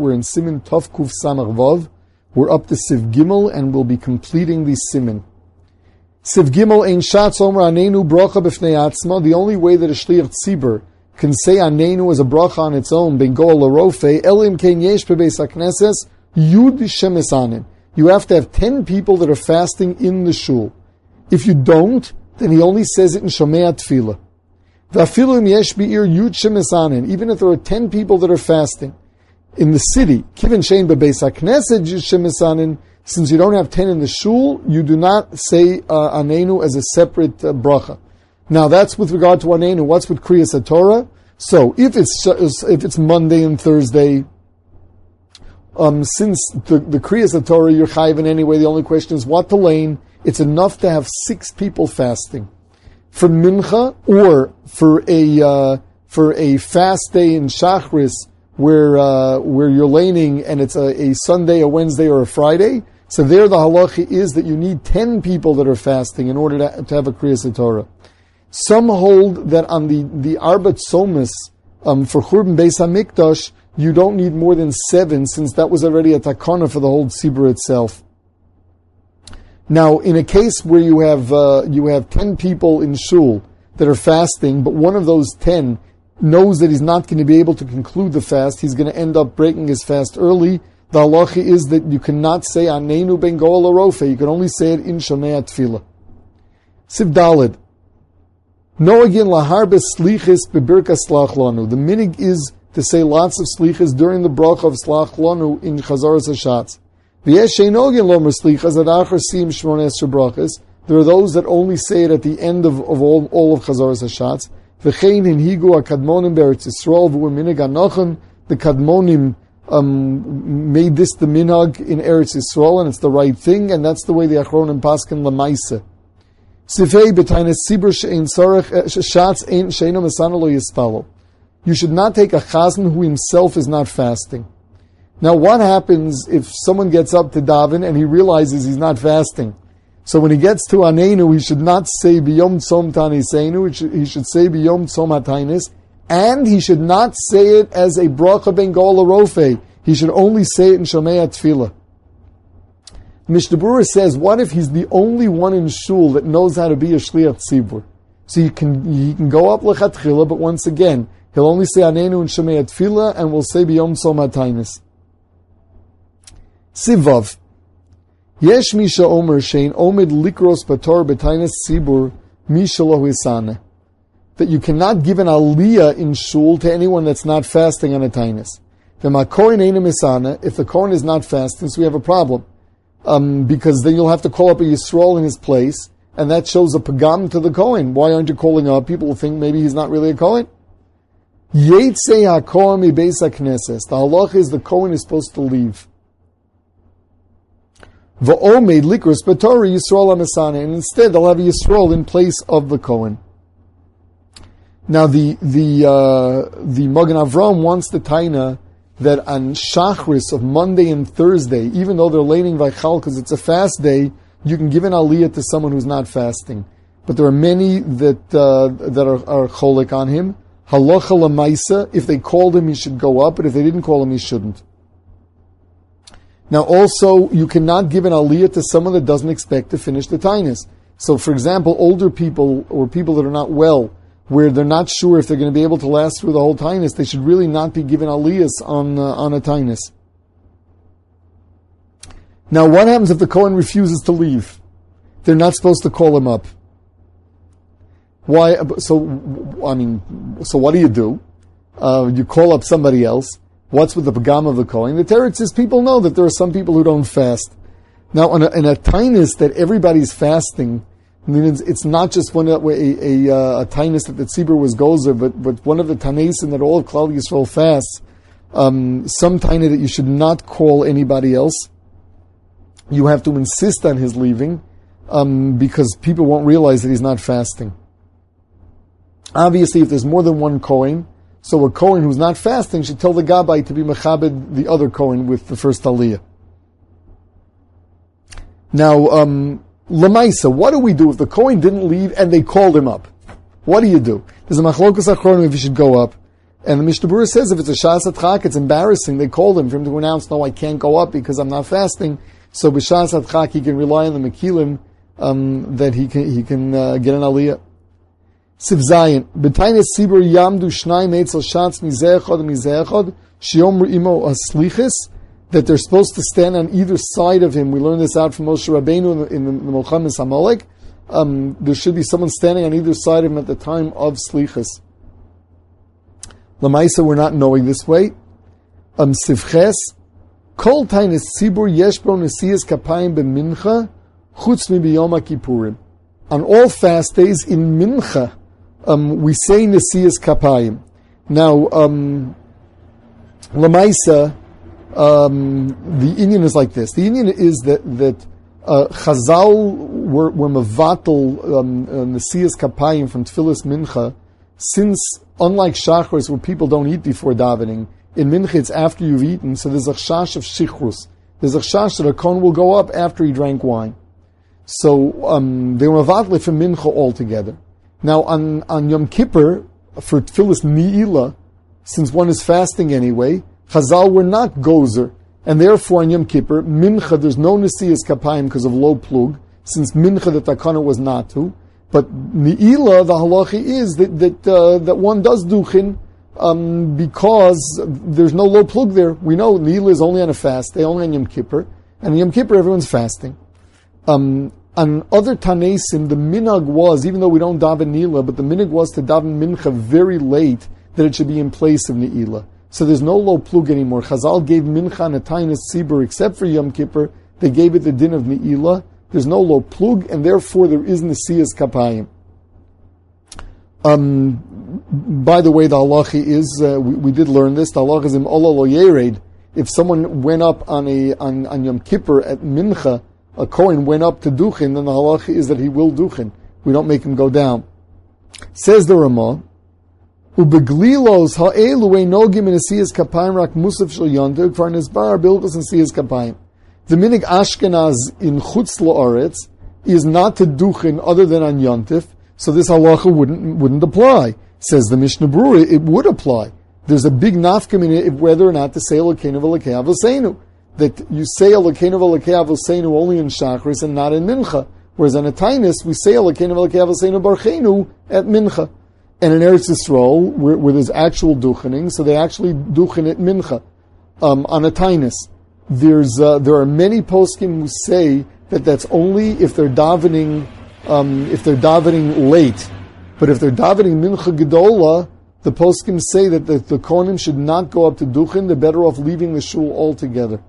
We're in Siman Tov Kuf Samach Vav. We're up to Siv Gimel and we'll be completing the Siman. Siv Gimel Ein Shatz Omer Anenu Bracha B'fnei Atzma. The only way that a Shliach Tzibur can say Anenu as a bracha on its own, Ben Goel Larofe, Elim Ken Yesh Bebeis HaKnesses, Yud Shemesanin. You have to have ten people that are fasting in the shul. If you don't, then he only says it in Shomei Tefillah. Even if there are ten people that are fasting in the city, Shein since you don't have ten in the shul, you do not say uh, Anenu as a separate uh, bracha. Now that's with regard to Anenu. What's with Kriyas Torah? So if it's if it's Monday and Thursday, um, since the the Kriyas Torah you're chayiv in anyway, the only question is what to lane. It's enough to have six people fasting for mincha or for a uh, for a fast day in Shachris where uh, where you're laning and it's a, a, Sunday, a Wednesday, or a Friday. So there, the halacha is that you need ten people that are fasting in order to, to have a kriyas Torah. Some hold that on the the Arba Tzomis um, for Churban Beis Hamikdash, you don't need more than seven, since that was already a takana for the whole tzibur itself. Now, in a case where you have uh, you have ten people in shul that are fasting, but one of those ten knows that he's not going to be able to conclude the fast, he's going to end up breaking his fast early. The halacha is that you cannot say Anenu ben Goel Arofe. You can only say it in Shomei Tefillah. Siv Dalid. No again lahar beslichis bebirka slach lanu. The minig is to say lots of slichas during the bracha of slach lanu in chazaras hashatz. There are those that only say it at the end of, of all, all of chazaras hashatz. V'chein in higu akadmonim beretz Yisrael v'u minig anochem. The kadmonim um, made this the minhag in Eretz Yisrael, and it's the right thing, and that's the way the Achronim paskin lemaisa. Sifei b'tainis sibur she'en sorech eh, shatz ein she'eno mesana lo. You should not take a chazan who himself is not fasting. Now, what happens if someone gets up to daven and he realizes he's not fasting? So when he gets to anenu, he should not say biyom tzom tanisenu. He should say biyom tzom hatainis, and he should not say it as a bracha ben rofe. He should only say it in shomei tefillah. Mishnah says, what if he's the only one in shul that knows how to be a shliach tzibur? So you can he can go up lechatchila, but once again he'll only say anenu and shemei tefillah, and we'll say biyom tzom hatainis. Omer shein omid likros bator betainis tzibur misha lohisane. That you cannot give an aliyah in shul to anyone that's not fasting on a misana. If the kohen is not fasting, so we have a problem. Um, because then you'll have to call up a Yisrael in his place, and that shows a pagam to the Kohen. Why aren't you calling up? People will think maybe he's not really a Kohen. Yetze HaKohen beis HaKnesses. The halach is the Kohen is supposed to leave. V'omed likros b'torah Yisrael Amasana, and instead they'll have a Yisrael in place of the Kohen. Now the the uh, the Magen Avram wants the Taina that on Shachris of Monday and Thursday, even though they're laning Vaichal because it's a fast day, you can give an aliyah to someone who's not fasting. But there are many that uh, that are, are cholik on him. Halacha lemaisa, if they called him, he should go up, but if they didn't call him, he shouldn't. Now, also, you cannot give an aliyah to someone that doesn't expect to finish the tainus. So, for example, older people or people that are not well, where they're not sure if they're going to be able to last through the whole tainus, they should really not be given aliyahs on, uh, on a tainus. Now, what happens if the Kohen refuses to leave? They're not supposed to call him up. Why? So, I mean, so what do you do? Uh, you call up somebody else. What's with the pagam of the Kohen? The teretz says people know that there are some people who don't fast. Now, in a, in a tainus that everybody's fasting, I mean, it's, it's, not just one a, a, a, uh, a tainus that the tzibur was gozer, but, but one of the tanesim that all of Klal Yisrael fasts, um, some taina that you should not call anybody else. You have to insist on his leaving, um, because people won't realize that he's not fasting. Obviously, if there's more than one Kohen, so a Kohen who's not fasting should tell the Gabbai to be Mechabed the other Kohen with the first Aliyah. Now, um, Lamaisa, what do we do if the Kohen didn't leave and they called him up? What do you do? There's a machlokas achronim if you should go up. And the Mishnah says if it's a Shas Atchak, it's embarrassing. They called him for him to announce, no, I can't go up because I'm not fasting. So b'Shas Atchak, he can rely on the Mekilim um, that he can, he can uh, get an Aliyah. Siv Zayin, B'tainis Sibur Yamdu Shnai Meitzel Shatz Mizechod Mizechod Shiom Imo Aslichis that they're supposed to stand on either side of him. We learned this out from Moshe Rabbeinu in the, the, Melcham Hamalek. Um, there should be someone standing on either side of him at the time of Slichas. Lamaisa, we're not knowing this way. Um, Sivches, Kol Tainis Tzibur Yeshbo Nesiyas Kapayim B'Mincha Chutz Mi Kippurim. On all fast days in Mincha, um, we say Nesiyas Kapayim. Now, um, Lamaisa, um, the Indian is like this. The Indian is that that uh, Chazal were, were mevatel um, uh, Kapayim from Tfilis Mincha, since unlike Shachris where people don't eat before davening, in Mincha it's after you've eaten, so there's a chash of Shichrus. There's a chash that a Kohen will go up after he drank wine. So um, they were mevatel from Mincha altogether. Now on, on Yom Kippur, for Tfilis Ni'ila, since one is fasting anyway, Chazal were not gozer, and therefore on Yom Kippur, Mincha, there's no Nesiyas Kapayim because of low plug, since Mincha the Takana was not to. But Ni'ila, the halacha is that that, uh, that one does duchin um, because there's no low plug there. We know Ni'ila is only on a fast, they only on Yom Kippur, and on Yom Kippur everyone's fasting. Um, on other Tanesim, the minag was, even though we don't daven Ni'ila, but the minag was to daven Mincha very late, that it should be in place of Ni'ila. So there's no low plug anymore. Chazal gave mincha and a tainis tzibur except for Yom Kippur. They gave it the din of Ne'ilah. There's no low plug, and therefore there is Nesiyas Kapayim. Um, by the way, the halacha is, uh, we, we, did learn this, the halacha is lo yered. If someone went up on a on, on Yom Kippur at Mincha, a Kohen went up to Duchin, then the halacha is that he will Duchin. We don't make him go down. Says the Ramah, Ubeglilos ha'elu einogim in siyas kapayim rak musaf shel yontiv kvar nisbar bilgus in siyas kapayim. The minig Ashkenaz in chutz la'aretz is not to duchin other than on yontif, so this halacha wouldn't wouldn't apply. Says the Mishnah Berurah, it would apply. There's a big nafka in it whether or not to say Elokeinu v'Elokei Avosenu. That you say Elokeinu v'Elokei Avosenu only in Shachris and not in Mincha. Whereas on a Tainus, we say Elokeinu v'Elokei Avosenu Barchenu at Mincha and in Eretz Yisrael, where, where, there's actual duchening, so they actually duchen at mincha um, on a tainus. There's uh, there are many poskim who say that that's only if they're davening um, if they're davening late, but if they're davening mincha gedola, the poskim say that the, the konim should not go up to duchen. They're better off leaving the shul altogether.